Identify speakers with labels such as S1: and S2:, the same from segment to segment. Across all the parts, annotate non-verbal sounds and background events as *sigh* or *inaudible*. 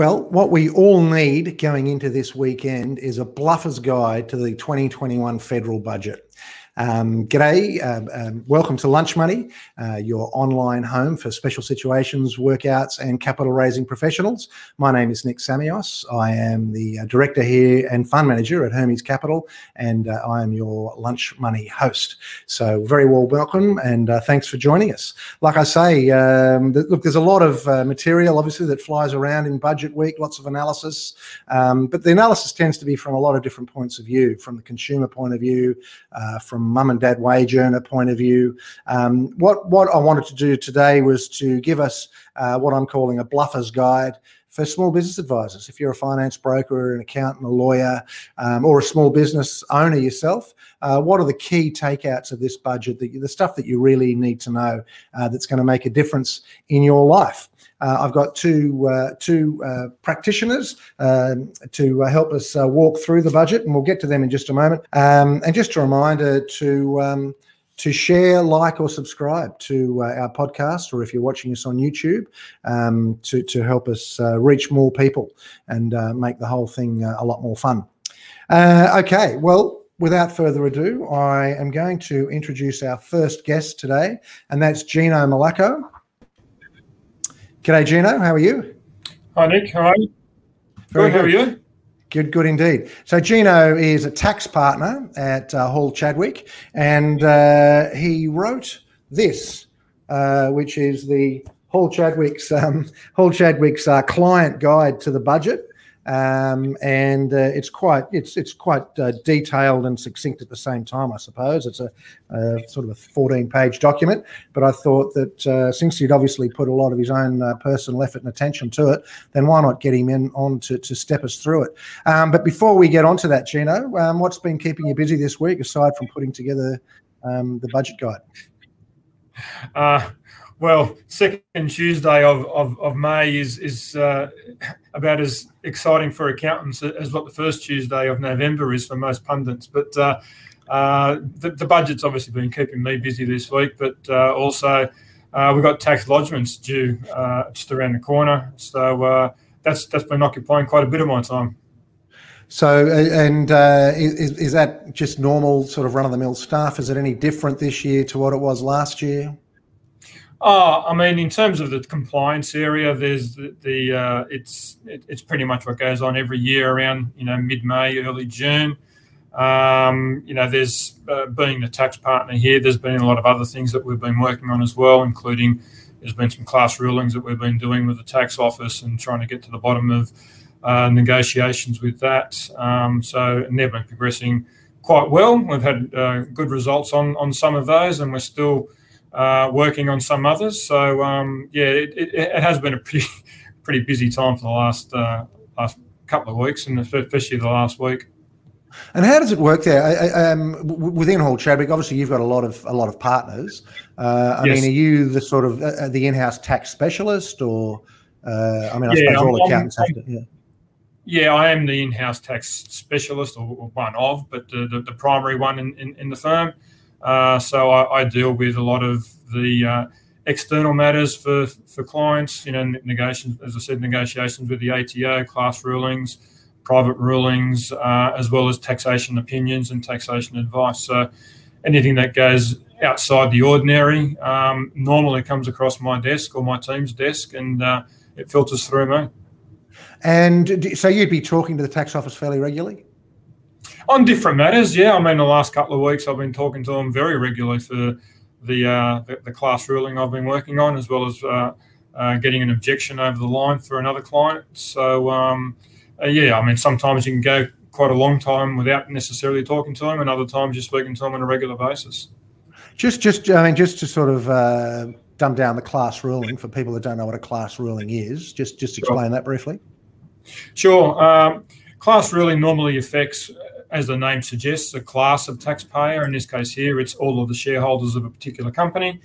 S1: Well, what we all need going into this weekend is a bluffer's guide to the 2021 federal budget. Um, g'day, um, um, welcome to Lunch Money, uh, your online home for special situations, workouts, and capital raising professionals. My name is Nick Samios. I am the uh, director here and fund manager at Hermes Capital, and uh, I am your Lunch Money host. So, very well welcome, and uh, thanks for joining us. Like I say, um, th- look, there's a lot of uh, material obviously that flies around in budget week, lots of analysis, um, but the analysis tends to be from a lot of different points of view, from the consumer point of view, uh, from mum and dad wage earner point of view. Um, what what I wanted to do today was to give us uh, what I'm calling a bluffer's guide for small business advisors. If you're a finance broker, an accountant, a lawyer, um, or a small business owner yourself, uh, what are the key takeouts of this budget? The, the stuff that you really need to know uh, that's going to make a difference in your life. Uh, I've got two uh, two uh, practitioners um, to uh, help us uh, walk through the budget, and we'll get to them in just a moment. Um, and just a reminder to um, to share, like, or subscribe to uh, our podcast, or if you're watching us on YouTube, um, to to help us reach more people and make the whole thing a lot more fun. okay, well. Without further ado, I am going to introduce our first guest today, and that's Gino Malaco. G'day, Gino. How are you?
S2: Hi, Nick. How are you? Very good. How are you?
S1: Good, good indeed. So Gino is a tax partner at uh, Hall Chadwick, and uh, he wrote this, uh, which is the Hall Chadwick's um, *laughs* Hall Chadwick's uh, client guide to the budget um, and uh, it's quite it's it's quite uh, detailed and succinct at the same time. I suppose it's a, a sort of a 14 page document, but I thought that uh, since he'd obviously put a lot of his own uh, personal effort and attention to it, then why not get him in on to, to step us through it? Um, but before we get onto that, Gino, um, what's been keeping you busy this week aside from putting together um, the budget guide?
S2: Uh, well, second Tuesday of, of, of May is is uh, about as exciting for accountants as what the first Tuesday of November is for most pundits. But uh, uh, the, the, budget's obviously been keeping me busy this week, but uh, also uh, we've got tax lodgements due uh, just around the corner. So that's that's been occupying quite a bit of my time.
S1: So, and uh, is, is that just normal sort of run of the mill stuff? Is it any different this year to what it was last year?
S2: Oh, I mean, in terms of the compliance area, there's the, the uh, it's it, it's pretty much what goes on every year around you know mid May, early June. Um, you know, there's uh, being the tax partner here. There's been a lot of other things that we've been working on as well, including there's been some class rulings that we've been doing with the tax office and trying to get to the bottom of uh, negotiations with that. Um, so, and they've been progressing quite well. We've had uh, good results on on some of those, and we're still uh, working on some others. So um, yeah, it, it, it, has been a pretty *laughs* pretty busy time for the last uh, last couple of weeks, and especially the last week.
S1: And how does it work there? I, I, um, within Hall Chadwick, obviously you've got a lot of a lot of partners. Uh, I yes. mean, are you the sort of uh, the in-house tax specialist, or uh, I mean, I yeah, suppose all accountants I'm, have to. Yeah.
S2: Yeah, I am the in-house tax specialist, or, or one of, but the, the, the primary one in, in, in the firm. Uh, so I, I, deal with a lot of the uh, external matters for, for clients, you know, negotiations, as I said, negotiations with the ATO, class rulings, private rulings, uh, as well as taxation opinions and taxation advice. So anything that goes outside the ordinary um, normally comes across my desk or my team's desk and uh, it filters through me.
S1: And so you'd be talking to the tax office fairly regularly?
S2: On different matters. Yeah, I mean, the last couple of weeks I've been talking to them very regularly for the uh, the, the, class ruling I've been working on, as well as uh, uh, getting an objection over the line for another client. So um, uh, yeah, I mean, sometimes you can go quite a long time without necessarily talking to them, and other times you're speaking to them on a regular basis.
S1: Just, just, I mean, just to sort of uh, dumb down the class ruling for people that don't know what a class ruling is. Just, just explain sure. that briefly.
S2: Sure. Um, class ruling normally affects as the name suggests, a class of taxpayer. In this case here, it's all of the shareholders of a particular company.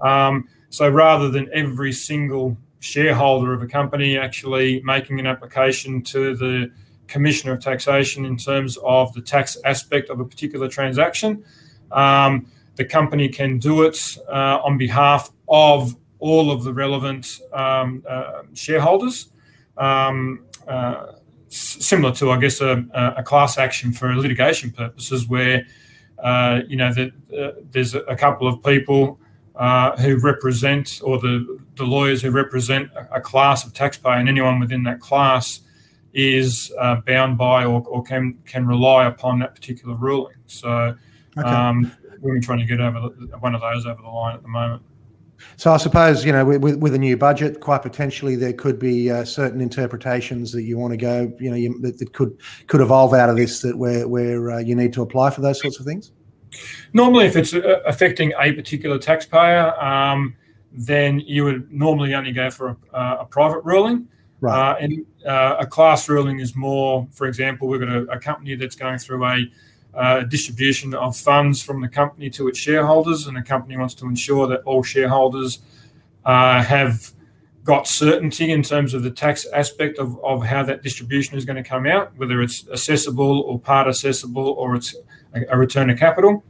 S2: Um, so rather than every single shareholder of a company actually making an application to the Commissioner of Taxation in terms of the tax aspect of a particular transaction, um, the company can do it uh, on behalf of all of the relevant um, uh, shareholders. um, uh, similar to, I guess, a, a, class action for litigation purposes, where uh, you know that uh, there's a couple of people uh, who represent, or the the lawyers who represent a, class of taxpayer, and anyone within that class is uh, bound by or, or can can rely upon that particular ruling. So. Okay. Um, we're trying to get over the, one of those over the line at the moment.
S1: So I suppose you know with, with a new budget, quite potentially there could be uh, certain interpretations that you want to go. You know, you, that, that, could could evolve out of this that where where uh, you need to apply for those sorts of things.
S2: Normally, if it's uh, affecting a particular taxpayer, um, then you would normally only go for a, a private ruling. Right. Uh, and uh, a class ruling is more, for example, we've got a, a company that's going through a uh, distribution of funds from the company to its shareholders, and the company wants to ensure that all shareholders uh, have got certainty in terms of the tax aspect of, of how that distribution is going to come out, whether it's assessable or part assessable or it's a, a return of capital.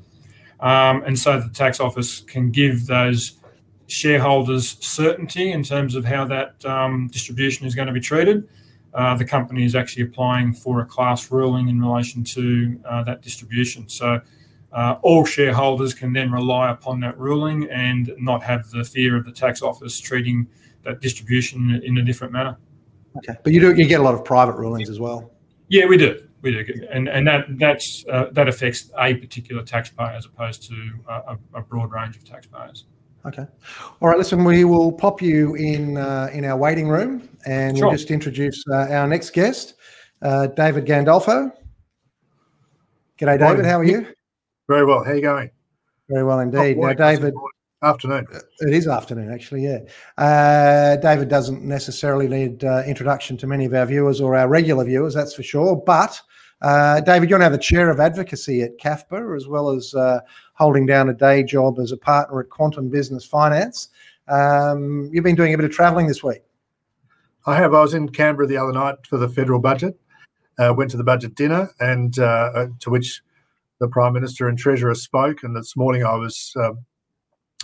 S2: Um, and so the tax office can give those shareholders certainty in terms of how that um, distribution is going to be treated the company is actually applying for a class ruling in relation to uh, that distribution. So uh, all shareholders can then rely upon that ruling and not have the fear of the tax office treating that distribution in a different manner.
S1: Okay, but you do you get a lot of private rulings as well.
S2: Yeah, we do. We do, and and that that's uh, that affects a particular taxpayer as opposed to a, a broad range of taxpayers.
S1: Okay. All right. Listen, we will pop you in uh, in our waiting room, and sure. we'll just introduce uh, our next guest, uh, David Gandolfo. G'day, David. How are you?
S3: Very well. How are you going?
S1: Very well indeed. Now, David.
S3: Afternoon.
S1: It is afternoon, actually. Yeah. Uh, David doesn't necessarily need uh, introduction to many of our viewers or our regular viewers, that's for sure. But uh, David, you're now the chair of advocacy at CAFBA, as well as uh, holding down a day job as a partner at Quantum Business Finance. Um, you've been doing a bit of travelling this week.
S3: I have. I was in Canberra the other night for the federal budget. Uh, went to the budget dinner, and uh, uh, to which the prime minister and treasurer spoke. And this morning I was um,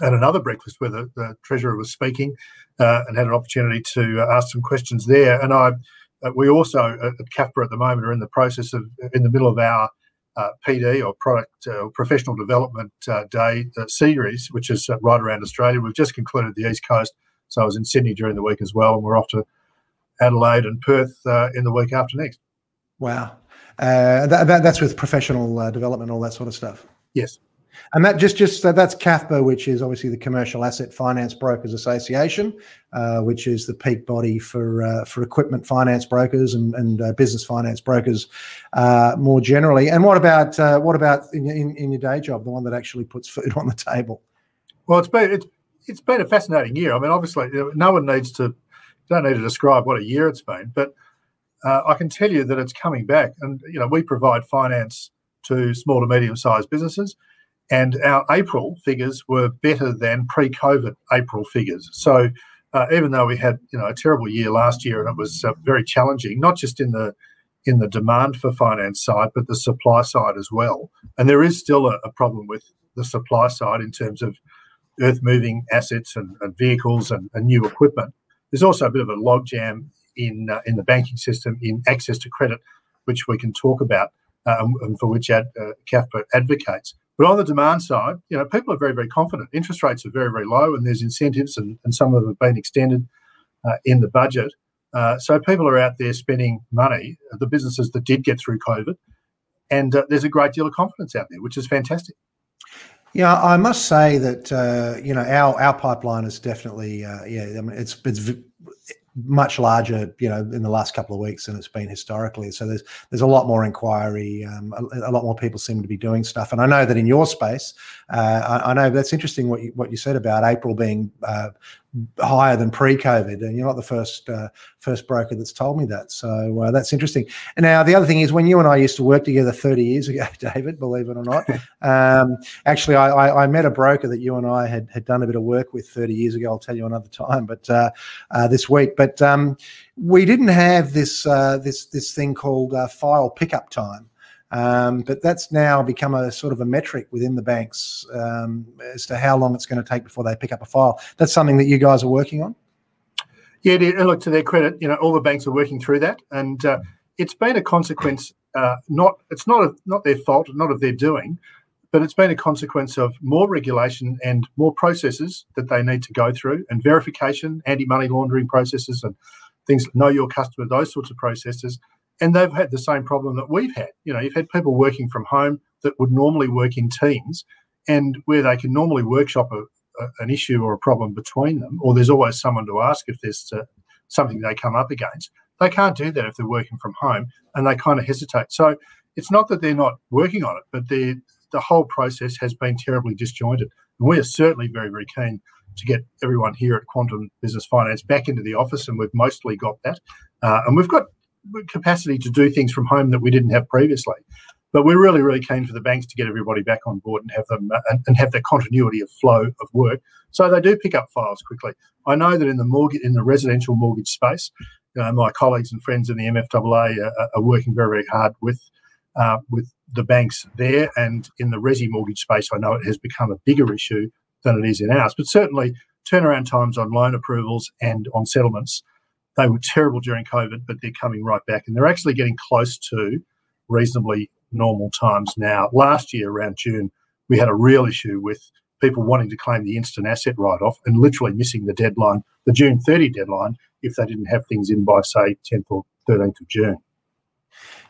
S3: at another breakfast where the, the treasurer was speaking, uh, and had an opportunity to ask some questions there. And I uh, we also at CAFBA at the moment are in the process of in the middle of our uh, PD or product uh, professional development uh, day uh, series, which is uh, right around Australia. We've just concluded the East Coast, so I was in Sydney during the week as well, and we're off to Adelaide and Perth in the week after next.
S1: Wow, that, that, that's with professional development, all that sort of stuff.
S3: Yes.
S1: And that just just uh, that's CAFBA, which is obviously the Commercial Asset Finance Brokers Association, uh, which is the peak body for uh, for equipment finance brokers and, and uh, business finance brokers uh, more generally. And what about uh, what about in, in, in, your day job, the one that actually puts food on the table?
S3: Well, it's been it's it's been a fascinating year. I mean, obviously, no one needs to don't need to describe what a year it's been, but I can tell you that it's coming back. And you know, we provide finance to small to medium sized businesses and our April figures were better than pre-COVID April figures. So uh, even though we had you know a terrible year last year and it was uh, very challenging, not just in the in the demand for finance side, but the supply side as well. And there is still a, a problem with the supply side in terms of earth moving assets and, and vehicles and, and, new equipment. There's also a bit of a logjam in uh, in the banking system in access to credit, which we can talk about uh, and for which ad, uh, CAFBA advocates. But on the demand side, you know, people are very, very confident. Interest rates are very, very low, and there's incentives, and, and some of them have been extended uh, in the budget. Uh, so people are out there spending money, the businesses that did get through COVID, and uh, there's a great deal of confidence out there, which is fantastic.
S1: Yeah, I must say that uh, you know our our pipeline is definitely uh, yeah. I mean, it's it's much larger, you know, in the last couple of weeks than it's been historically. So there's there's a lot more inquiry, um, a, a, lot more people seem to be doing stuff. And I know that in your space, uh, I, I, know that's interesting what you what you said about April being uh, higher than pre-COVID, and you're not the first uh, first broker that's told me that. So uh, that's interesting. And now the other thing is, when you and I used to work together 30 years ago, *laughs* David, believe it or not, *laughs* um, actually, I, I, I, met a broker that you and I had had done a bit of work with 30 years ago. I'll tell you another time, but uh, uh this week. But um, we didn't have this uh, this this thing called uh, file pickup time. Um, but that's now become a sort of a metric within the banks um, as to how long it's going to take before they pick up a file. That's something that you guys are working on.
S3: Yeah, look to their credit, you know, all the banks are working through that, and uh, it's been a consequence. Uh, not it's not a, not their fault, not of their doing, but it's been a consequence of more regulation and more processes that they need to go through, and verification, anti-money laundering processes, and things know your customer, those sorts of processes. And they've had the same problem that we've had. You know, you've had people working from home that would normally work in teams, and where they can normally workshop a, a, an issue or a problem between them, or there's always someone to ask if there's uh, something they come up against. They can't do that if they're working from home, and they kind of hesitate. So it's not that they're not working on it, but the the whole process has been terribly disjointed. And we are certainly very, very keen to get everyone here at Quantum Business Finance back into the office, and we've mostly got that. Uh, and we've got capacity to do things from home that we didn't have previously. But we're really, really keen for the banks to get everybody back on board and have them uh, and, and have that continuity of flow of work, so they do pick up files quickly. I know that in the mortgage, in the residential mortgage space, uh, my colleagues and friends in the MFAA are, are working very, very hard with uh, with the banks there, and in the resi mortgage space, I know it has become a bigger issue than it is in ours. But certainly, turnaround times on loan approvals and on settlements they were terrible during COVID, but they're coming right back, and they're actually getting close to reasonably normal times now. Last year, around June, we had a real issue with people wanting to claim the instant asset write off and literally missing the deadline, the June 30 deadline, if they didn't have things in by, say, 10th or 13th of June.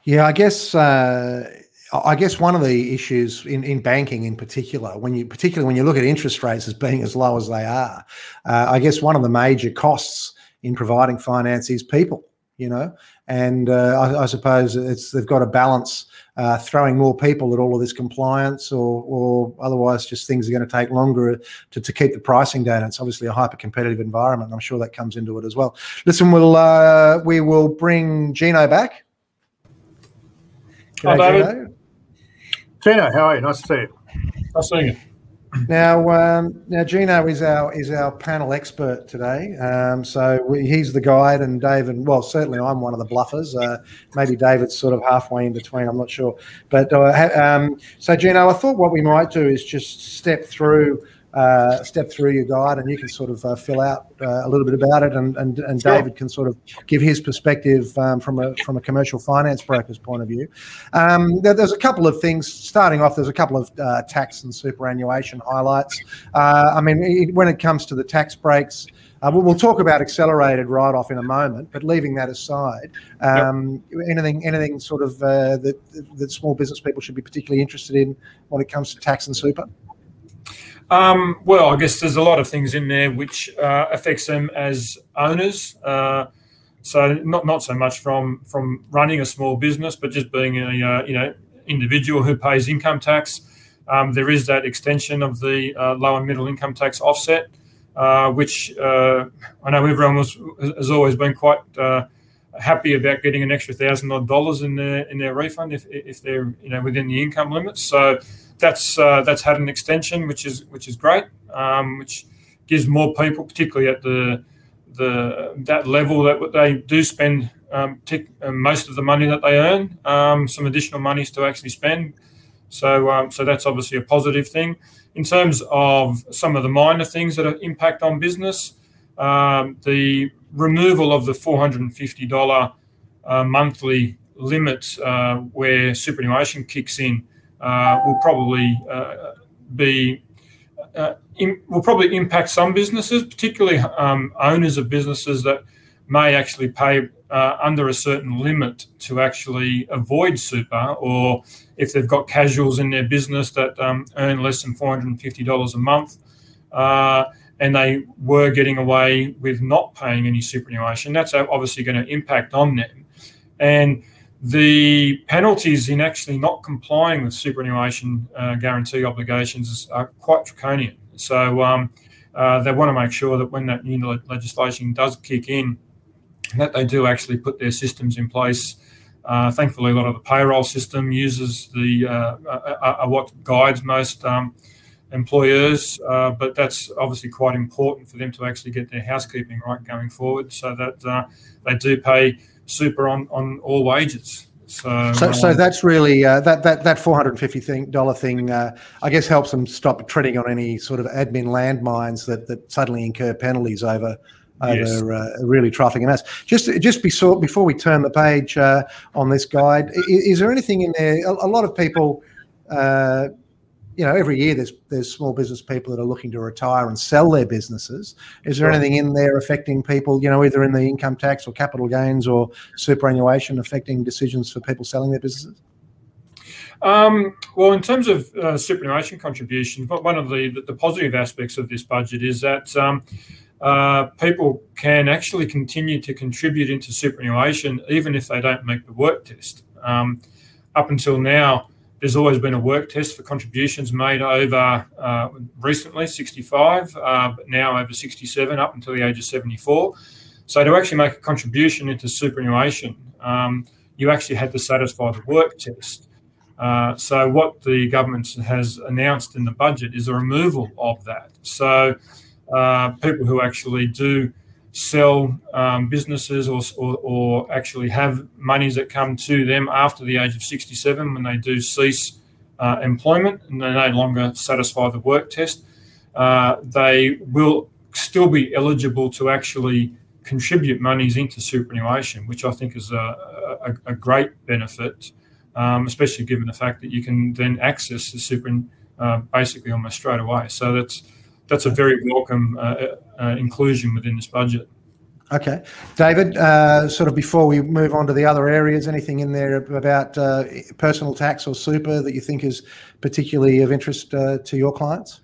S1: Yeah, I guess. Uh, I guess one of the issues in, in banking, in particular, when you particularly when you look at interest rates as being as low as they are, uh, I guess one of the major costs in providing finance is people you know and uh, I, I, suppose it's they've got to balance uh, throwing more people at all of this compliance or or otherwise just things are going to take longer to, to keep the pricing down it's obviously a hyper competitive environment i'm sure that comes into it as well listen we'll uh, we will bring gino back
S2: G'day, Hi, David. Gino.
S3: Gino, how are you? Nice to see you.
S2: Nice seeing you.
S1: Now, um, now Gino is our is our panel expert today. Um, so we, he's the guide, and David. Well, certainly I'm one of the bluffers. Uh, maybe David's sort of halfway in between. I'm not sure. But uh, um, so Gino, I thought what we might do is just step through uh, step through your guide and you can sort of uh, fill out uh, a little bit about it and, and, and. David can sort of give his perspective um, from a from a commercial finance broker's point of view. Um, there, there's a couple of things starting off. There's a couple of uh, tax and superannuation highlights. Uh, I mean, when it comes to the tax breaks. Uh, we'll, we'll, talk about accelerated write-off in a moment, but leaving that aside, um, yep. anything anything sort of that that small business people should be particularly interested in when it comes to tax and super?
S2: Um, well, I guess there's a lot of things in there which uh, affects them as owners. Uh, so not not so much from from running a small business, but just being a uh, you know individual who pays income tax. Um, there is that extension of the uh, low and middle income tax offset, uh, which uh, I know everyone was has always been quite happy about getting an extra thousand odd dollars in their in their refund if if they're you know within the income limits. So that's uh, that's had an extension, which is which is great, um, which gives more people, particularly at the the that level that they do spend um, uh, most of the money that they earn, um, some additional monies to actually spend. So um, so that's obviously a positive thing. In terms of some of the minor things that impact on business, um, the removal of the four hundred and fifty dollar uh, monthly limit uh, where superannuation kicks in will probably uh, be uh, in, will probably impact some businesses, particularly um, owners of businesses that may actually pay uh, under a certain limit to actually avoid super, or if they've got casuals in their business that um, earn less than $450 a month, uh, and they were getting away with not paying any superannuation, that's obviously going to impact on them. And the penalties in actually not complying with superannuation uh, guarantee obligations are quite draconian. So um, uh, they want to make sure that when that new legislation does kick in, that they do actually put their systems in place. Uh, thankfully, a lot of the payroll system uses the uh, uh, uh, what guides most um, employers, but that's obviously quite important for them to actually get their housekeeping right going forward, so that they do pay super on, on all wages. So,
S1: so, um, so that's really uh, that that that four hundred and fifty thing dollar thing. Uh, I guess helps them stop treading on any sort of admin landmines that that suddenly incur penalties over over yes. uh, really trifling amounts. Just just before before we turn the page uh, on this guide, is, is, there anything in there? A, a lot of people, uh, you know, every year there's there's small business people that are looking to retire and sell their businesses. Is there anything in there affecting people? You know, either in the income tax or capital gains or superannuation affecting decisions for people selling their businesses?
S2: Um, well, in terms of uh, superannuation contributions, one of the, the, the positive aspects of this budget is that um, uh, people can actually continue to contribute into superannuation even if they don't make the work test. Um, up until now, there's always been a work test for contributions made over uh, recently 65, uh, but now over 67 up until the age of 74. So to actually make a contribution into superannuation, um, you actually had to satisfy the work test. Uh, so what the government has announced in the budget is a removal of that. So uh, people who actually do sell um, businesses or, or, or, actually have monies that come to them after the age of 67 when they do cease uh, employment and they no longer satisfy the work test, uh, they will still be eligible to actually contribute monies into superannuation, which I think is a, a, a great benefit, um, especially given the fact that you can then access the super uh, basically almost straight away. So that's that's a very welcome uh, uh, inclusion within this budget.
S1: Okay, David. Uh, sort of before we move on to the other areas, anything in there about uh, personal tax or super that you think is particularly of interest uh, to your clients?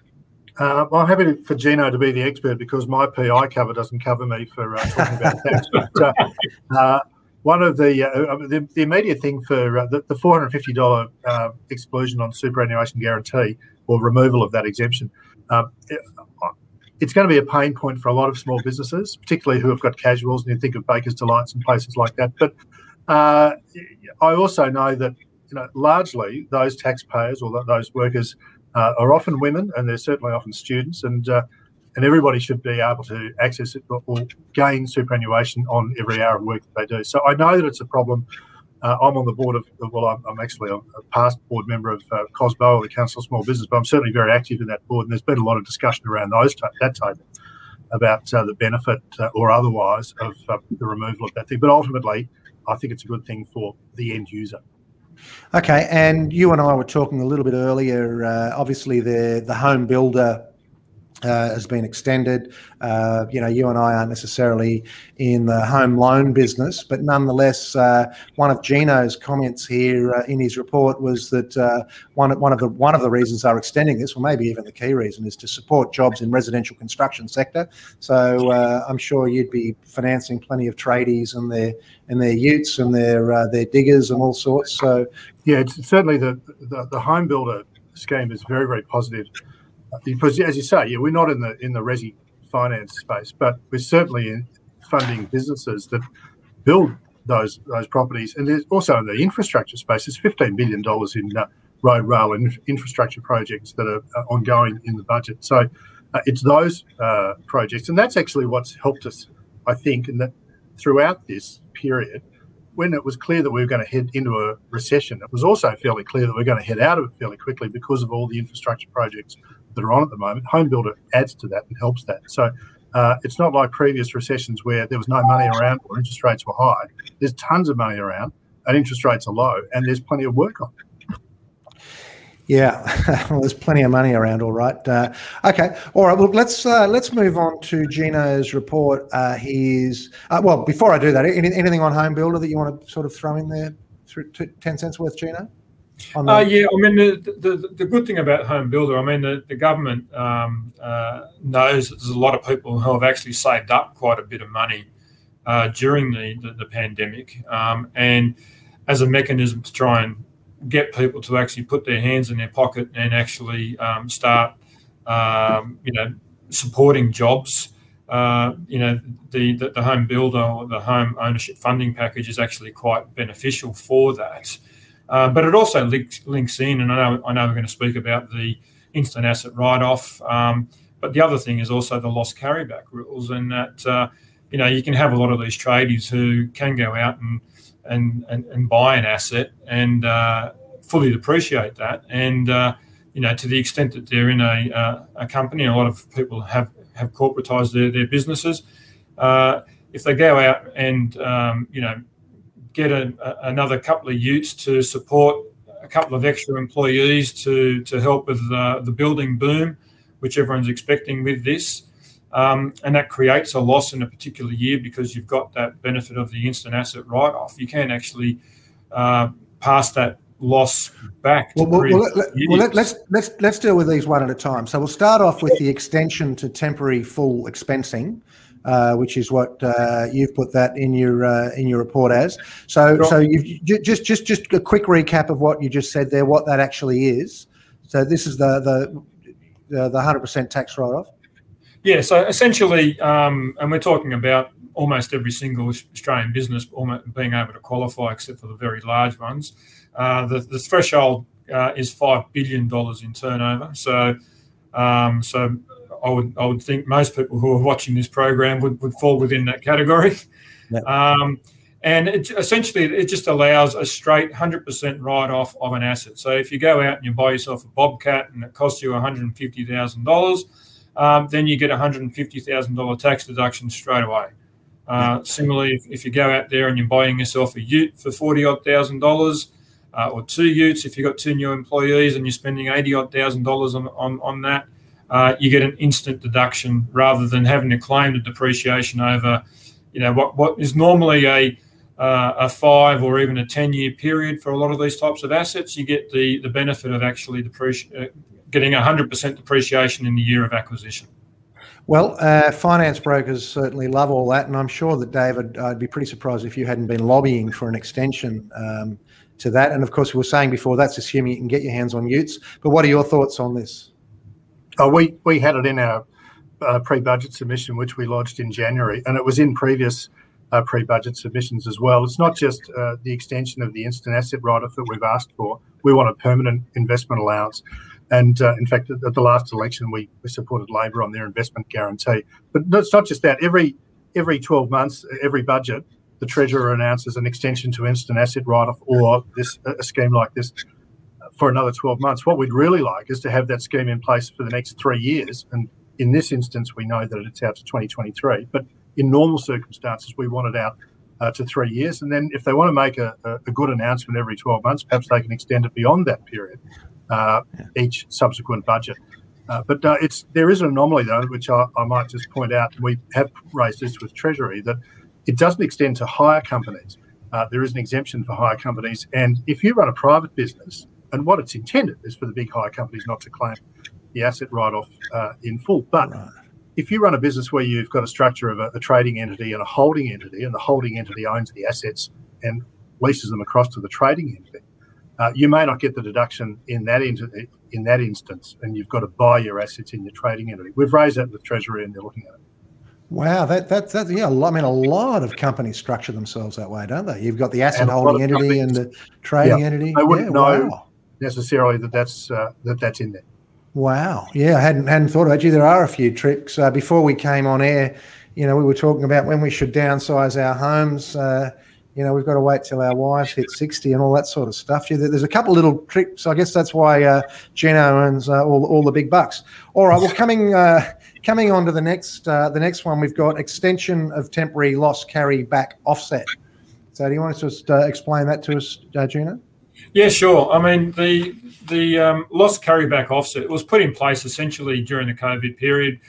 S3: Uh, well, I'm happy for Gino to be the expert because my PI cover doesn't cover me for talking about tax. *laughs* But one of the, the, the immediate thing for the, the $450 exclusion on superannuation guarantee or removal of that exemption um, it, it's going to be a pain point for a lot of small businesses, particularly who have got casuals, and you think of Baker's Delights and places like that. But uh, I also know that you know largely those taxpayers or those workers uh, are often women, and they're certainly often students, and uh, and everybody should be able to access it or gain superannuation on every hour of work that they do. So I know that it's a problem uh, I'm on the board of, well, I'm, I'm actually a, past board member of uh, COSBO, the Council of Small Business, but I'm certainly very active in that board. And there's been a lot of discussion around those t- that table about uh, the benefit uh, or otherwise of uh, the removal of that thing. But ultimately, I think it's a good thing for the end user.
S1: Okay, and you and I were talking a little bit earlier. Uh, obviously, the the home builder uh, has been extended. Uh, you know, you and I aren't necessarily in the home loan business, but nonetheless, uh, one of Gino's comments here uh, in his report was that uh, one one of the one of the reasons they're extending this, or maybe even the key reason, is to support jobs in residential construction sector. So uh, I'm sure you'd be financing plenty of tradies and their and their utes and their their diggers and all sorts. So
S3: yeah, it's certainly the, the, the home builder scheme is very very positive because as you say, yeah, we're not in the in the resi finance space, but we're certainly in funding businesses that build those those properties, and there's also in the infrastructure space. There's 15 billion dollars in uh, road, rail, and infrastructure projects that are uh, ongoing in the budget. So uh, it's those uh, projects, and that's actually what's helped us, I think, and that throughout this period. When it was clear that we were going to head into a recession, it was also fairly clear that we are going to head out of it fairly quickly because of all the infrastructure projects that are on at the moment. Home builder adds to that and helps that. So uh, it's not like previous recessions where there was no money around or interest rates were high. There's tons of money around and interest rates are low, and there's plenty of work on.
S1: Yeah, *laughs* well, there's plenty of money around. All right. Uh, okay. All right. Well, let's uh, let's move on to Gino's report. Uh, he's uh, well. Before I do that, any, anything on Home Builder that you want to sort of throw in there? Through ten cents worth, Gino.
S2: Uh, yeah, I mean the, the, the good thing about Home Builder, I mean the, the government um, uh, knows there's a lot of people who have actually saved up quite a bit of money uh, during the the, the pandemic, um, and as a mechanism to try and get people to actually put their hands in their pocket and actually um, start, um, you know, supporting jobs. Uh, you know, the, the, the home builder or the home ownership funding package is actually quite beneficial for that. Uh, but it also links, links in, and I know, I know we're going to speak about the instant asset write off. Um, but the other thing is also the loss carryback rules, and that uh, you know you can have a lot of these tradies who can go out and and and, and buy an asset and uh, fully depreciate that, and uh, you know to the extent that they're in a uh, a company, a lot of people have have corporatized their, their businesses. uh, if they go out and um, you know get a, a, another couple of utes to support a couple of extra employees to to help with uh, the building boom, which everyone's expecting with this. Um, and that creates a loss in a particular year because you've got that benefit of the instant asset write off. You can actually uh, pass that loss back.
S1: well, well, well, let, well let, let's let's let's deal with these one at a time. So we'll start off with the extension to temporary full expensing. Uh, which is what uh, you've put that in your uh, in your report as. So, sure. so you just just just a quick recap of what you just said there, what that actually is. So this is the the the hundred percent tax write off.
S2: Yeah. So essentially, um, and we're talking about almost every single Australian business being able to qualify, except for the very large ones. Uh, the, the threshold uh, is five billion dollars in turnover. So, um, so I would I would think most people who are watching this program would, would fall within that category. Um, and it, essentially, it just allows a straight 100% write off of an asset. So if you go out and you buy yourself a Bobcat and it costs you $150,000, um, then you get $150,000 tax deduction straight away. Uh, similarly, if, if, you go out there and you're buying yourself a ute for 40 odd thousand dollars, uh, or two utes if you've got two new employees and you're spending 80 odd thousand dollars on, on, on that, uh, you get an instant deduction rather than having to claim the depreciation over, you know, what, what is normally a uh, a five or even a 10 year period for a lot of these types of assets, you get the, the benefit of actually depreci- uh, getting 100% depreciation in the year of acquisition.
S1: Well, uh, finance brokers certainly love all that, and I'm sure that David, I'd be pretty surprised if you hadn't been lobbying for an extension um, to that. And of course, we were saying before that's assuming you can get your hands on utes. But what are your thoughts on this?
S3: Oh, we we had it in our uh, pre-budget submission, which we lodged in January, and it was in previous uh, pre-budget submissions as well. It's not just uh, the extension of the instant asset write-off that we've asked for. We want a permanent investment allowance. And uh, in fact, at the last election, we, we supported Labor on their investment guarantee. But it's not just that. Every every 12 months, every budget, the Treasurer announces an extension to instant asset write-off or this a scheme like this for another 12 months. What we'd really like is to have that scheme in place for the next three years. And in this instance, we know that it's out to 2023. But in normal circumstances, we want it out uh, to three years. And then if they want to make a, a, good announcement every 12 months, perhaps they can extend it beyond that period, uh, each subsequent budget. Uh, but uh, it's there is an anomaly though, which I, I, might just point out. We have raised this with Treasury that it doesn't extend to hire companies. Uh, there is an exemption for hire companies, and if you run a private business, and what it's intended is for the big hire companies not to claim the asset write-off uh, in full. But right. if you run a business where you've got a structure of a, a, trading entity and a holding entity, and the holding entity owns the assets and leases them across to the trading entity, uh, you may not get the deduction in that in, in that instance, and you've got to buy your assets in your trading entity. We've raised that with Treasury, and they're looking at it.
S1: Wow, that that that yeah. I mean, a lot of companies structure themselves that way, don't they? You've got the asset holding entity and the trading yeah, entity.
S3: Wouldn't yeah, know wow. Necessarily that that's uh, that that's in there.
S1: Wow. Yeah, I hadn't hadn't thought about you. There are a few tricks. Uh, before we came on air, you know, we were talking about when we should downsize our homes. Uh, you know, we've got to wait till our wives hit 60 and all that sort of stuff. There's a couple little tricks. I guess that's why uh, Gino earns uh, all, all the big bucks. All right. Well, coming uh, Coming on to the next uh, the next one, we've got extension of temporary loss carry back offset. So, do you want to just uh, explain that to us, uh?
S2: Yeah, sure. I mean, the the um, loss carryback offset was put in place essentially during the COVID period,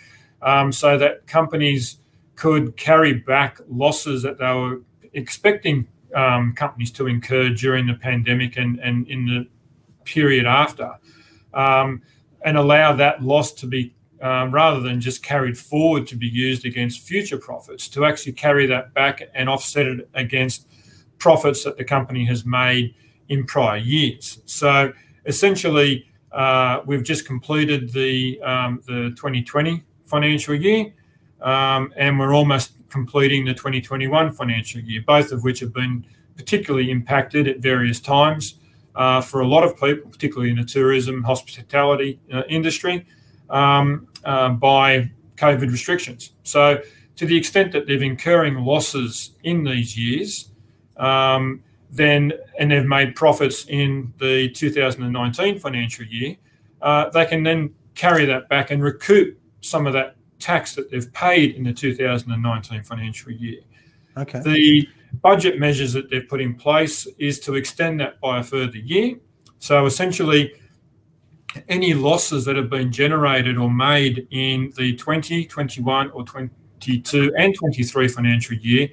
S2: um, so that companies could carry back losses that they were expecting um, companies to incur during the pandemic and, and in the period after, um, and allow that loss to be um, rather than just carried forward to be used against future profits, to actually carry that back and offset it against profits that the company has made in prior years. So essentially, uh, we've just completed the um, the 2020 financial year, um, and we're almost completing the 2021 financial year, both of which have been particularly impacted at various times uh, for a lot of people, particularly in the tourism hospitality uh, industry um, by COVID restrictions. So, to the extent that they're incurring losses in these years, um, then and they've made profits in the 2019 financial year, uh, they can then carry that back and recoup some of that tax that they've paid in the 2019 financial year.
S1: Okay.
S2: The budget measures that they've put in place is to extend that by a further year. So essentially, any losses that have been generated or made in the 20, 21, or 22 and 23 financial year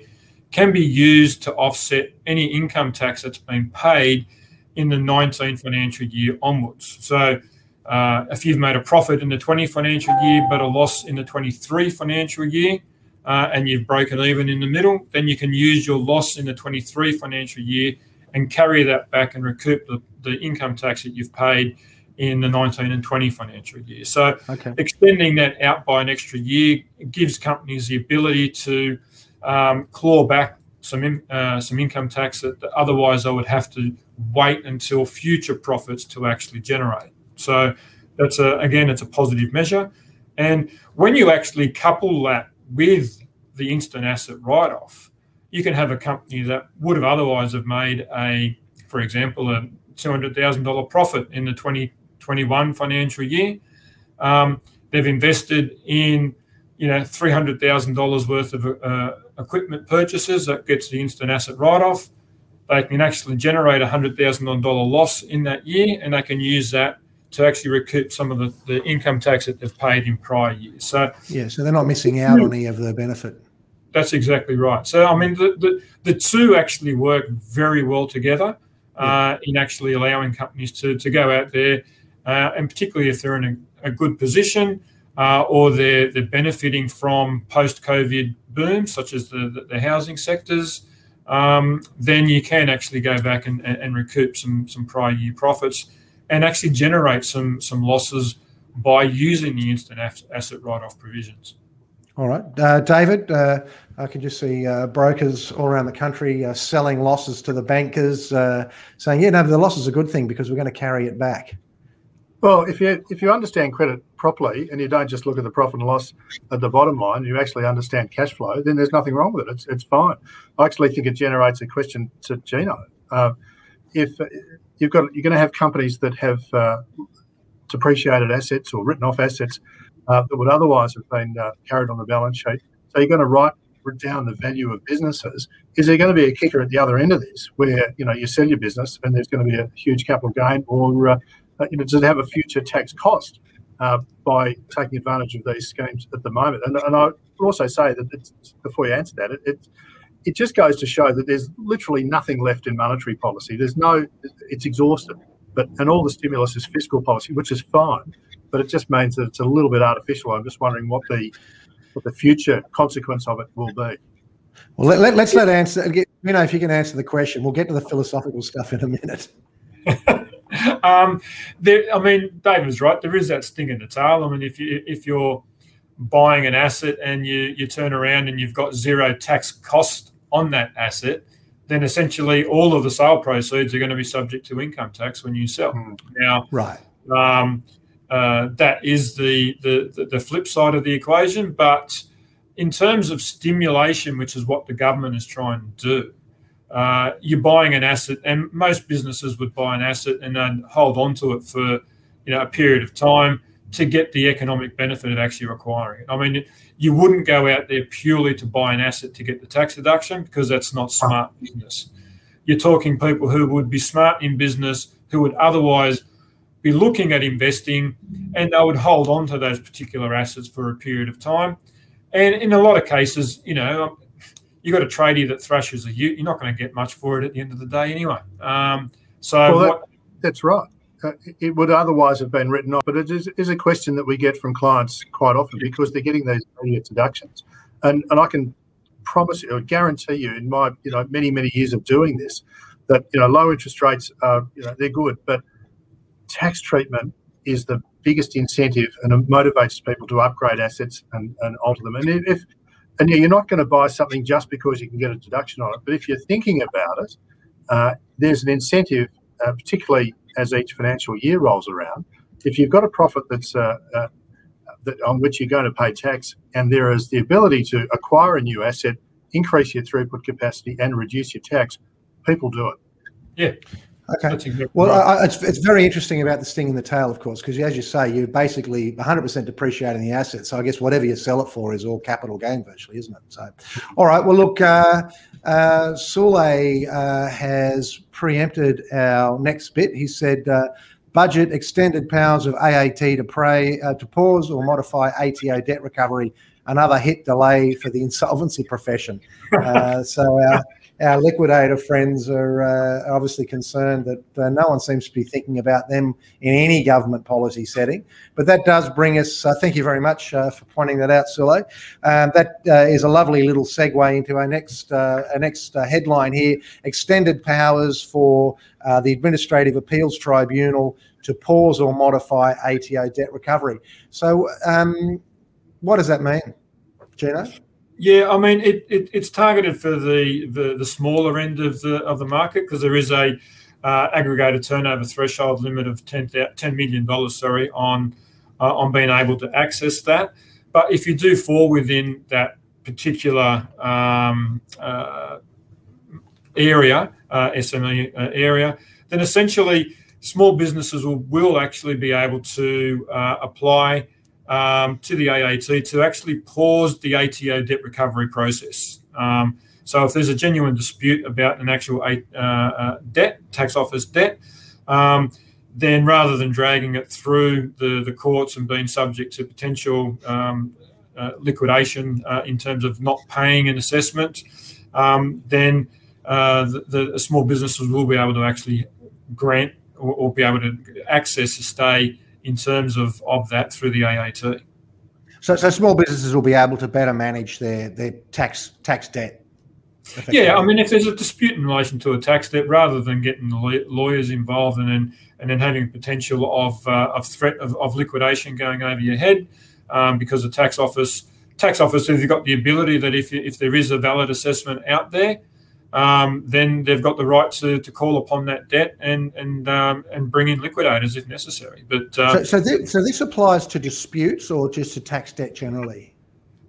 S2: can be used to offset any income tax that's been paid in the 19 financial year onwards. So uh, if you've made a profit in the 20 financial year but a loss in the 23 financial year, uh, and you've broken even in the middle, then you can use your loss in the 23 financial year and carry that back and recoup the, the income tax that you've paid in the 19 and 20 financial year. So okay. extending that out by an extra year gives companies the ability to um, claw back some in, uh, some income tax that otherwise they would have to wait until future profits to actually generate. So that's a, again, it's a positive measure. And when you actually couple that with the instant asset write-off, you can have a company that would have otherwise have made a, for example, a two hundred thousand dollar profit in the twenty twenty one financial year. Um, they've invested in, you know, three hundred thousand dollars worth of uh, equipment purchases that gets the instant asset write-off. They can actually generate a hundred thousand dollar loss in that year, and they can use that to actually recoup some of the, the income tax that they've paid in prior years. So
S1: yeah, so they're not missing out on any of the benefit.
S2: That's exactly right. So I mean, the the, the two actually work very well together uh, in actually allowing companies to to go out there, uh, and particularly if they're in a, a good position. Uh, or they're, they're benefiting from post-COVID booms, such as the, the, housing sectors, um, then you can actually go back and, and, recoup some, some prior year profits and actually generate some some losses by using the instant asset write-off provisions.
S1: All right, uh, David. Uh, I can just see uh, brokers all around the country uh, selling losses to the bankers, uh, saying, "Yeah, no, the loss is a good thing because we're going to carry it back."
S3: Well, if you if you understand credit properly and you don't just look at the profit and loss at the bottom line, you actually understand cash flow, then there's nothing wrong with it. It's it's fine. I actually think it generates a question to Gino. Uh, if you've got you're going to have companies that have uh, depreciated assets or written off assets uh, that would otherwise have been uh, carried on the balance sheet. So you're going to write down the value of businesses. Is there going to be a kicker at the other end of this, where you know you sell your business and there's going to be a huge capital gain, or uh, you know does it have a future tax cost uh, by taking advantage of these schemes at the moment? And, and I would also say that before you answer that, it, it it just goes to show that there's literally nothing left in monetary policy. There's no, it's exhausted. But and all the stimulus is fiscal policy, which is fine, but it just means that it's a little bit artificial. I'm just wondering what the what the future consequence of it will be.
S1: Well, let, us let, let answer. You know, if you can answer the question, we'll get to the philosophical stuff in a minute. *laughs* *laughs*
S2: um, there, I mean, David was right. There is that sting in the tail. I mean, if you if you're buying an asset and you you turn around and you've got zero tax cost on that asset, then essentially all of the sale proceeds are going to be subject to income tax when you sell. Mm. Now,
S1: right.
S2: Um, uh, that is the, the the flip side of the equation. But in terms of stimulation, which is what the government is trying to do, uh, you're buying an asset, and most businesses would buy an asset and then hold on to it for you know a period of time to get the economic benefit of actually acquiring it. I mean, you wouldn't go out there purely to buy an asset to get the tax deduction because that's not smart business. You're talking people who would be smart in business, who would otherwise be looking at investing, and they would hold on to those particular assets for a period of time. And in a lot of cases, you know, you've got a tradie that thrashes a ute, you're not going to get much for it at the end of the day anyway. Um, so
S3: well, that, what, that's right uh, it would otherwise have been written off. But it is, is, a question that we get from clients quite often because they're getting these immediate deductions. And, and I can promise you, or guarantee you, in my you know many many years of doing this, that you know low interest rates are you know they're good, but tax treatment is the biggest incentive and motivates people to upgrade assets and, and alter them. And if and you're not going to buy something just because you can get a deduction on it, but if you're thinking about it, uh, there's an incentive, uh, particularly as each financial year rolls around, if you've got a profit that's uh, uh, that, on which you're going to pay tax, and there is the ability to acquire a new asset, increase your throughput capacity, and reduce your tax, people do it.
S2: Yeah.
S1: Okay. Exactly well, right. I, it's, it's very interesting about the sting in the tail, of course, because as you say, you're basically 100% depreciating the asset. So I guess whatever you sell it for is all capital gain virtually, isn't it? So, *laughs* all right. Well, look, uh, uh, Sule uh, has preempted our next bit. He said, uh, budget extended powers of AAT to pray uh, to pause or modify ATO debt recovery. Another hit delay for the insolvency profession. *laughs* Uh, so our our liquidator friends are uh, obviously concerned that uh, no one seems to be thinking about them in any government policy setting. But that does bring us, uh, thank you very much uh, for pointing that out, Sule. Um, that uh, is a lovely little segue into our next, uh, our next headline here extended powers for the Administrative Appeals Tribunal to pause or modify ATO debt recovery. So, um, what does that mean, Gino?
S2: Yeah, I mean it, it, it's targeted for the, the, the smaller end of the of the market because there is a uh, aggregated turnover threshold limit of 10, $10 million. Sorry, on uh, on being able to access that. But if you do fall within that particular um, uh, area, uh, SME uh, area, then essentially small businesses will, will actually be able to uh, apply um, to the AAT to actually pause the ATO debt recovery process. Um, so if there's a genuine dispute about an actual uh, uh, debt, tax office debt, um, then rather than dragging it through the, the courts and being subject to potential um, uh, liquidation uh, in terms of not paying an assessment, um, then uh, the, the, small businesses will be able to actually grant or, or be able to access a stay in terms of, of that through the AAT.
S1: So, so small businesses will be able to better manage their, their tax tax debt.
S2: Yeah, I mean, if there's a dispute in relation to a tax debt, rather than getting the lawyers involved and then and then having potential of uh, of threat of, of liquidation going over your head, um, because the tax office tax office, if you've got the ability that if if there is a valid assessment out there, um, then they've got the right to, to call upon that debt and and um, and bring in liquidators if necessary. But
S1: uh, so so, th- so, this applies to disputes or just to tax debt generally.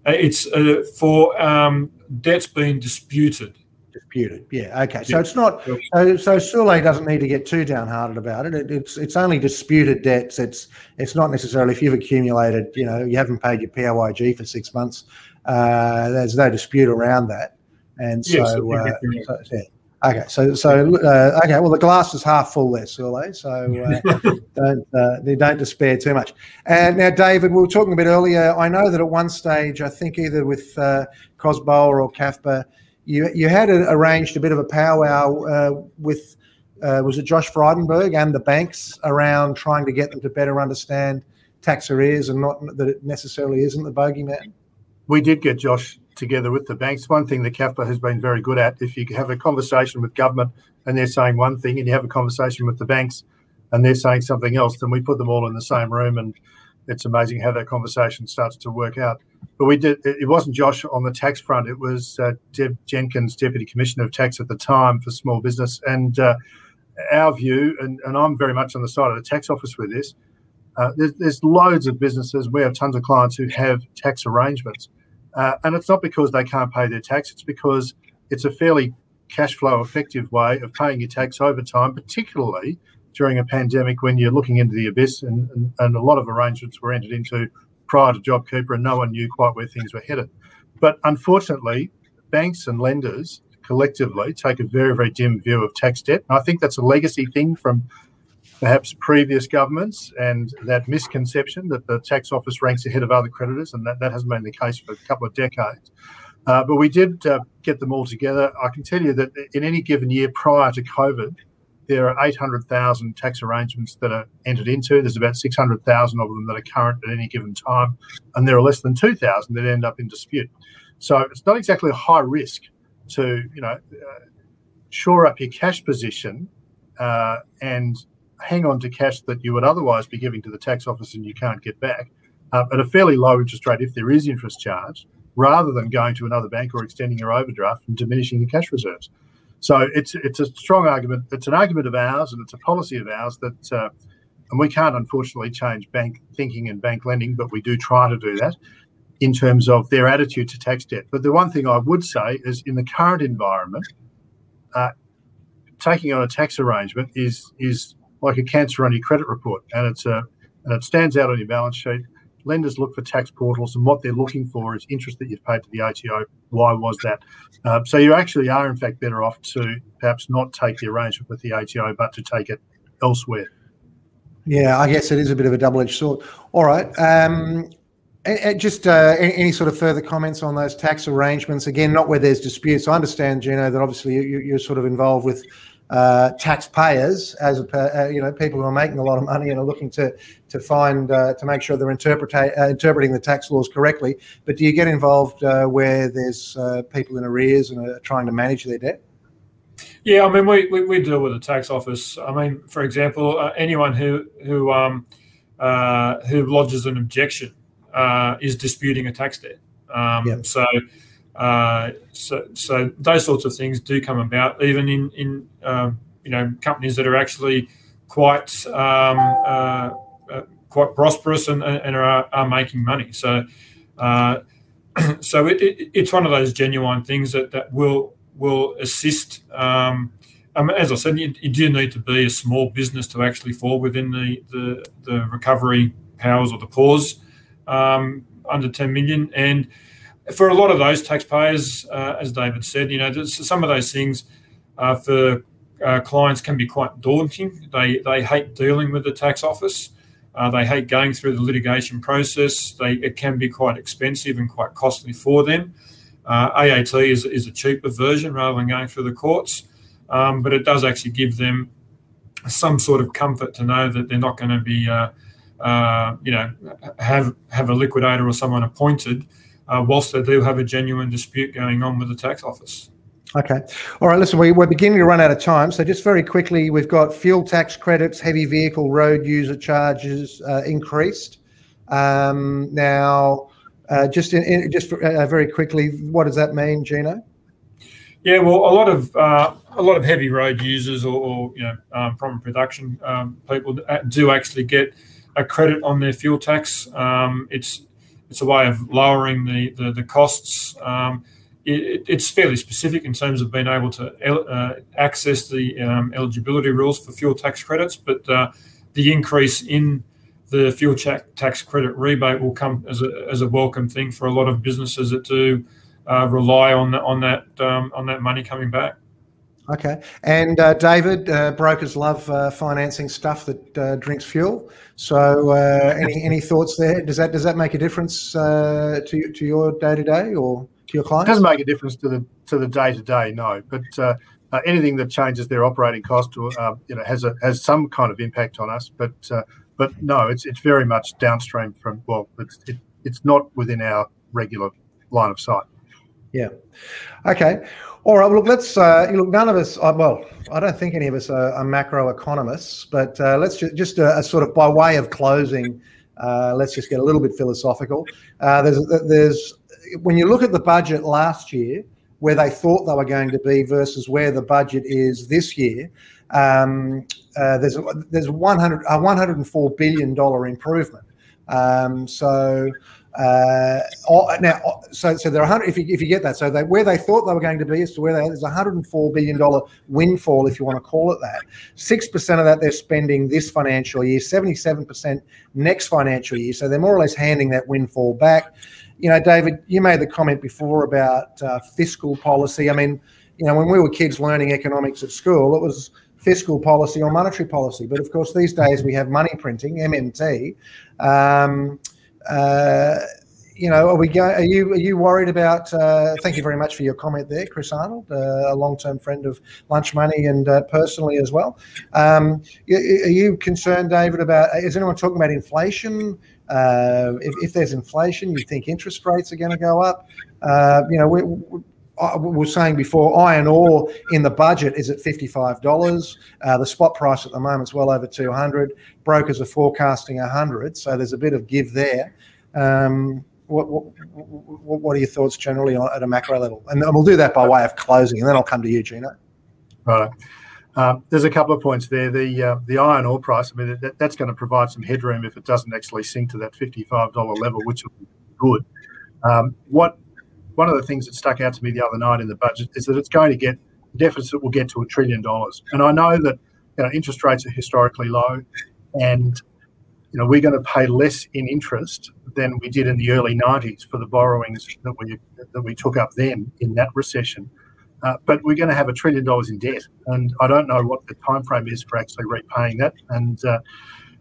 S2: Uh, it's uh, for um, debts being disputed.
S1: Disputed, yeah, okay. So yeah. it's not so so Sule doesn't need to get too downhearted about it. it. It's it's only disputed debts. It's it's not necessarily if you've accumulated, you know, you haven't paid your PAYG for six months. Uh, there's no dispute around that. And so, yes, uh, so yeah. Okay, so so uh, okay. Well, the glass is half full there, Sule. So uh, *laughs* don't uh, don't despair too much. And now, David, we were talking a bit earlier. I know that at one stage, I think either with uh, or CAFBA, you you had a, arranged a bit of a powwow uh, with uh, was it Josh Frydenberg and the banks around trying to get them to better understand tax arrears and not that it necessarily isn't the bogeyman.
S3: We did get Josh together with the banks. One thing that CAFBA has been very good at, if you have a conversation with government and they're saying one thing, and you have a conversation with the banks and they're saying something else, then we put them all in the same room, and it's amazing how that conversation starts to work out. But we did. It wasn't Josh on the tax front. It was uh, Deb Jenkins, Deputy Commissioner of Tax at the time for small business, and uh, our view, and, and I'm very much on the side of the tax office with this. Uh, there's, there's loads of businesses. We have tons of clients who have tax arrangements uh, and it's not because they can't pay their tax, it's because it's a fairly cash flow effective way of paying your tax over time, particularly during a pandemic when you're looking into the abyss. And, and, and a lot of arrangements were entered into prior to JobKeeper, and no one knew quite where things were headed. But unfortunately, banks and lenders collectively take a very, very dim view of tax debt. And I think that's a legacy thing from perhaps previous governments and that misconception that the tax office ranks ahead of other creditors, and that, that hasn't been the case for a couple of decades. Uh, but we did uh, get them all together. I can tell you that in any given year prior to COVID, there are 800,000 tax arrangements that are entered into. There's about 600,000 of them that are current at any given time, and there are less than 2,000 that end up in dispute. So it's not exactly a high risk to, you know, uh, shore up your cash position uh, and hang on to cash that you would otherwise be giving to the tax office and you can't get back uh, at a fairly low interest rate if there is interest charged, rather than going to another bank or extending your overdraft and diminishing your cash reserves. So it's it's a strong argument. It's an argument of ours, and it's a policy of ours that, uh, and we can't unfortunately change bank thinking and bank lending, but we do try to do that in terms of their attitude to tax debt. But the one thing I would say is, in the current environment, uh, taking on a tax arrangement is is like a cancer on your credit report, and it's a and it stands out on your balance sheet. Lenders look for tax portals, and what they're looking for is interest that you've paid to the ATO. Why was that? Um, so you actually are, in fact, better off to perhaps not take the arrangement with the ATO, but to take it elsewhere.
S1: Yeah, I guess it is a bit of a double-edged sword. All right. Um, just uh, any sort of further comments on those tax arrangements? Again, not where there's disputes. I understand, Gino, that obviously you, are sort of involved with uh, taxpayers as a, uh, you know people who are making a lot of money and are looking to to find uh, to make sure they're interpreting uh, interpreting the tax laws correctly. But do you get involved uh, where there's people in arrears and are trying to manage their debt?
S2: Yeah, I mean we, we, we deal with the tax office. I mean, for example, anyone who who um, who lodges an objection is disputing a tax debt. Um. So uh, so, so those sorts of things do come about, even in in um, you know companies that are actually quite um, uh, uh, quite prosperous and, and are, are making money. So, uh, *clears throat* so it, it, it's one of those genuine things that, that will will assist. Um, as I said, you, you, do need to be a small business to actually fall within the the, the recovery powers or the pause um, under 10 million and for a lot of those taxpayers, uh, as David said, you know, some of those things uh, for uh, clients can be quite daunting. They they hate dealing with the tax office. Uh, they hate going through the litigation process. They it can be quite expensive and quite costly for them. Uh, AAT is, is a cheaper version rather than going through the courts, um, but it does actually give them some sort of comfort to know that they're not going to be, uh, you know, have have a liquidator or someone appointed whilst they do have a genuine dispute going on with the tax office.
S1: Okay. All right. Listen, we, are beginning to run out of time. So, just very quickly, we've got fuel tax credits, heavy vehicle road user charges uh, increased. Um, now, uh, just in, in, just for, uh, very quickly, what does that mean, Gino?
S2: Yeah, well, a lot of uh, a lot of heavy road users or, or you know um, from production um, people do actually get a credit on their fuel tax. Um, it's it's a way of lowering the the, the costs. Um, it, it's fairly specific in terms of being able to uh, access the um, eligibility rules for fuel tax credits, but uh, the increase in the fuel tax credit rebate will come as a, as a welcome thing for a lot of businesses that do uh, rely on the, on that um, on that money coming back.
S1: Okay. And uh, David, uh, brokers love uh, financing stuff that uh, drinks fuel. So, uh, any any thoughts there? Does that does that make a difference uh, to to your day to day or to your clients?
S3: It doesn't make a difference to the to the day to day, no. But anything that changes their operating cost, you know, has a has some kind of impact on us. But but no, it's it's very much downstream from. Well, it's it, it's not within our regular line of sight.
S1: Yeah. Okay. All right. Well, look. Let's uh, look. None of us. Uh, well, I don't think any of us are, are macroeconomists, but uh, let's just, just a, a, sort of by way of closing. Uh, let's just get a little bit philosophical. Uh, there's, there's when you look at the budget last year, where they thought they were going to be versus where the budget is this year. Um, uh, there's there's 100 a 104 billion dollar improvement. Um, so uh, now, so so there are 100. if you if you get that, so they, where they thought they were going to be is to where they there's a 104 billion dollar windfall, if you want to call it that. Six percent of that they're spending this financial year, 77 percent next financial year. So they're more or less handing that windfall back. You know, David, you made the comment before about uh, fiscal policy. I mean, you know, when we were kids learning economics at school, it was fiscal policy or monetary policy. But of course, these days we have money printing, MMT. Um, uh, you know, are we going? Are you are you worried about? Uh, thank you very much for your comment there, Chris Arnold, uh, a long-term friend of Lunch Money and uh, personally as well. Um, are you concerned, David, about? Is anyone talking about inflation? Uh, if, if, there's inflation, you think interest rates are going to go up? Uh, you know, we, we, we were saying before, iron ore in the budget is at $55. Uh, the spot price at the moment is well over 200. Brokers are forecasting 100, so there's a bit of give there. Um, what, what, what, are your thoughts generally on, at a macro level? And we'll do that by way of closing, and then I'll come to you, Gino.
S3: Right. Um, there's a couple of points there. The uh, the iron ore price, I mean, that, that's going to provide some headroom if it doesn't actually sink to that $55 level, which would be good. Um, what one of the things that stuck out to me the other night in the budget is that it's going to get deficit will get to a trillion dollars. And I know that you know, interest rates are historically low, and you know we're going to pay less in interest than we did in the early 90s for the borrowings that we that we took up then in that recession. Uh, but we're going to have a trillion dollars in debt, and I don't know what the time frame is for actually repaying that. And uh,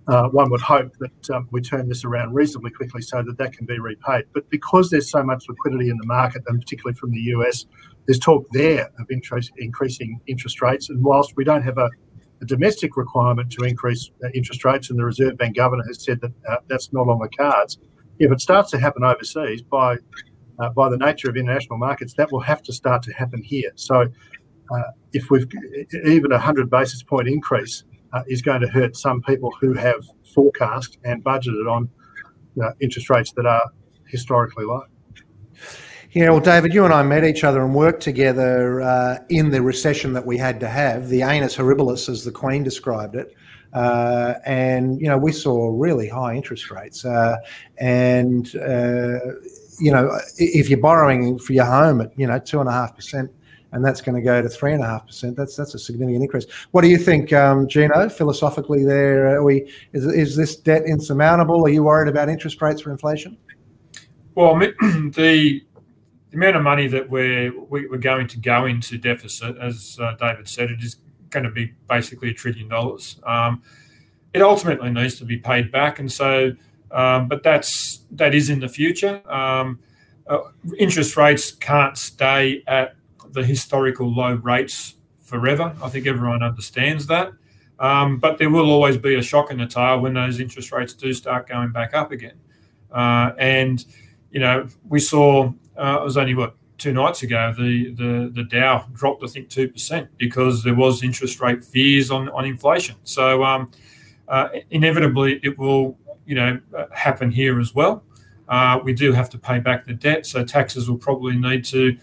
S3: one would hope that um, we turn this around reasonably quickly so that that can be repaid. But because there's so much liquidity in the market, and particularly from the US, there's talk there of interest, increasing interest rates. And whilst we don't have a, a domestic requirement to increase uh, interest rates, and the Reserve Bank governor has said that uh, that's not on the cards, if it starts to happen overseas by uh, by the nature of international markets, that will have to start to happen here. So, uh, if we've even a hundred basis point increase uh, is going to hurt some people who have forecast and budgeted on uh, interest rates that are historically low.
S1: Yeah, well, David, you and I met each other and worked together uh, in the recession that we had to have, the annus horribilis, as the Queen described it. Uh, and, you know, we saw really high interest rates. Uh, and, uh, you know, if you're borrowing for your home at, you know, two and that's going to go to three and a half percent. That's that's a significant increase. What do you think, um, Gino? Philosophically, there, are we is is this debt insurmountable? Are you worried about interest rates for inflation?
S2: Well, *clears throat* the the amount of money that we're we, are we are going to go into deficit, as uh, David said, it is going to be basically a trillion dollars. Um, it ultimately needs to be paid back, and so, um, but that's that is in the future. Um, uh, interest rates can't stay at the historical low rates forever. I think everyone understands that. Um, but there will always be a shock in the tail when those interest rates do start going back up again. Uh, and, you know, we saw, uh, it was only what, two nights ago, the, the, the Dow dropped, I think, 2% because there was interest rate fears on, on inflation. So um, uh, inevitably it will, you know, happen here as well. Uh, we do have to pay back the debt, so taxes will probably need to uh,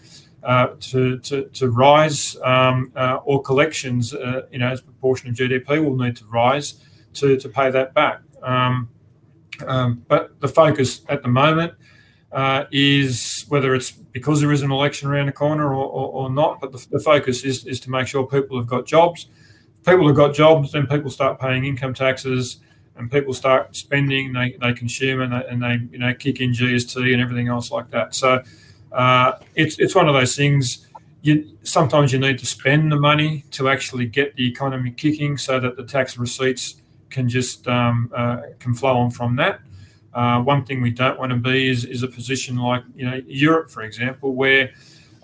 S2: to, to, to rise, um, uh, or collections, uh, you know, as a proportion of GDP will need to rise to, to pay that back. Um, um, but the focus at the moment uh, is whether it's because there is an election around the corner or, or, or not, but the, the, focus is, is to make sure people have got jobs. People have got jobs, then people start paying income taxes and people start spending, they, they consume and they, and they you know kick in GST and everything else like that. So uh, it's it's one of those things. You, sometimes you need to spend the money to actually get the economy kicking, so that the tax receipts can just um, uh, can flow on from that. Uh, one thing we don't want to be is, is a position like you know Europe, for example, where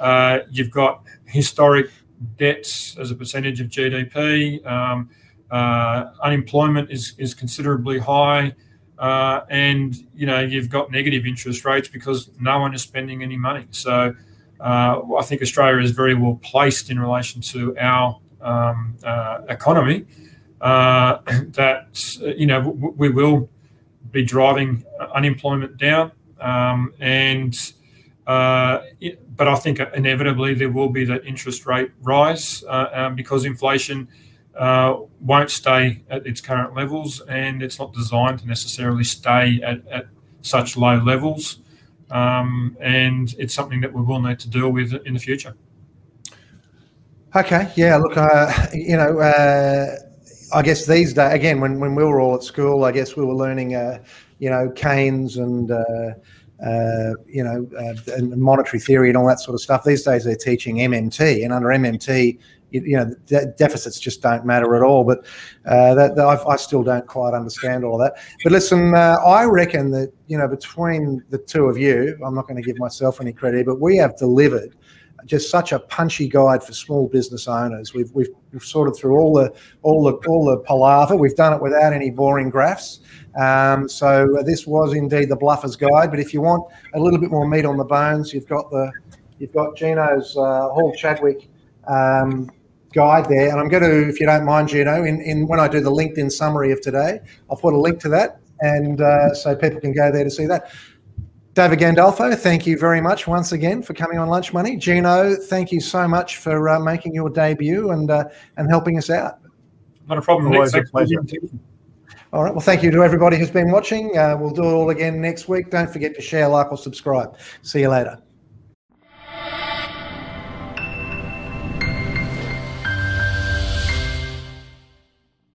S2: uh, you've got historic debts as a percentage of GDP. Um, uh, unemployment is, is considerably high. Uh, and you know you've got negative interest rates because no one is spending any money. So uh, I think Australia is very well placed in relation to our um, uh, economy. Uh, *coughs* that you know w- we will be driving unemployment down, um, and uh, it, but I think inevitably there will be that interest rate rise uh, um, because inflation uh, won't stay at its current levels, and it's not designed to necessarily stay at, at such low levels. Um, and it's something that we will need to deal with in the future.
S1: Okay, yeah. Look, uh, you know, uh, I guess these days, again, when, when we were all at school, I guess we were learning, uh, you know, Keynes and uh, uh, you know, uh, and monetary theory and all that sort of stuff. These days they're teaching MMT, and under MMT, you, know, de- deficits just don't matter at all. But uh, that, that I, I, still don't quite understand all of that. But listen, uh, I reckon that you know, between the two of you, I'm not going to give myself any credit, but we have delivered just such a punchy guide for small business owners. We've, we've, we've sorted through all the all the all the palaver. We've done it without any boring graphs. Um, so uh, this was indeed the Bluffers Guide. But if you want a little bit more meat on the bones, you've got the you've got Gino's uh, Hall Chadwick um, guide there. And I'm going to, if you don't mind, Gino, in, in when I do the LinkedIn summary of today, I'll put a link to that, and uh, so people can go there to see that. David Gandolfo, thank you very much once again for coming on Lunch Money. Gino, thank you so much for uh, making your debut and uh, and helping us out.
S2: Not a problem.
S3: Always a pleasure.
S1: All right. Well, thank you to everybody who's been watching. Uh, we'll do it all again next week. Don't forget to share, like, or subscribe. See you later.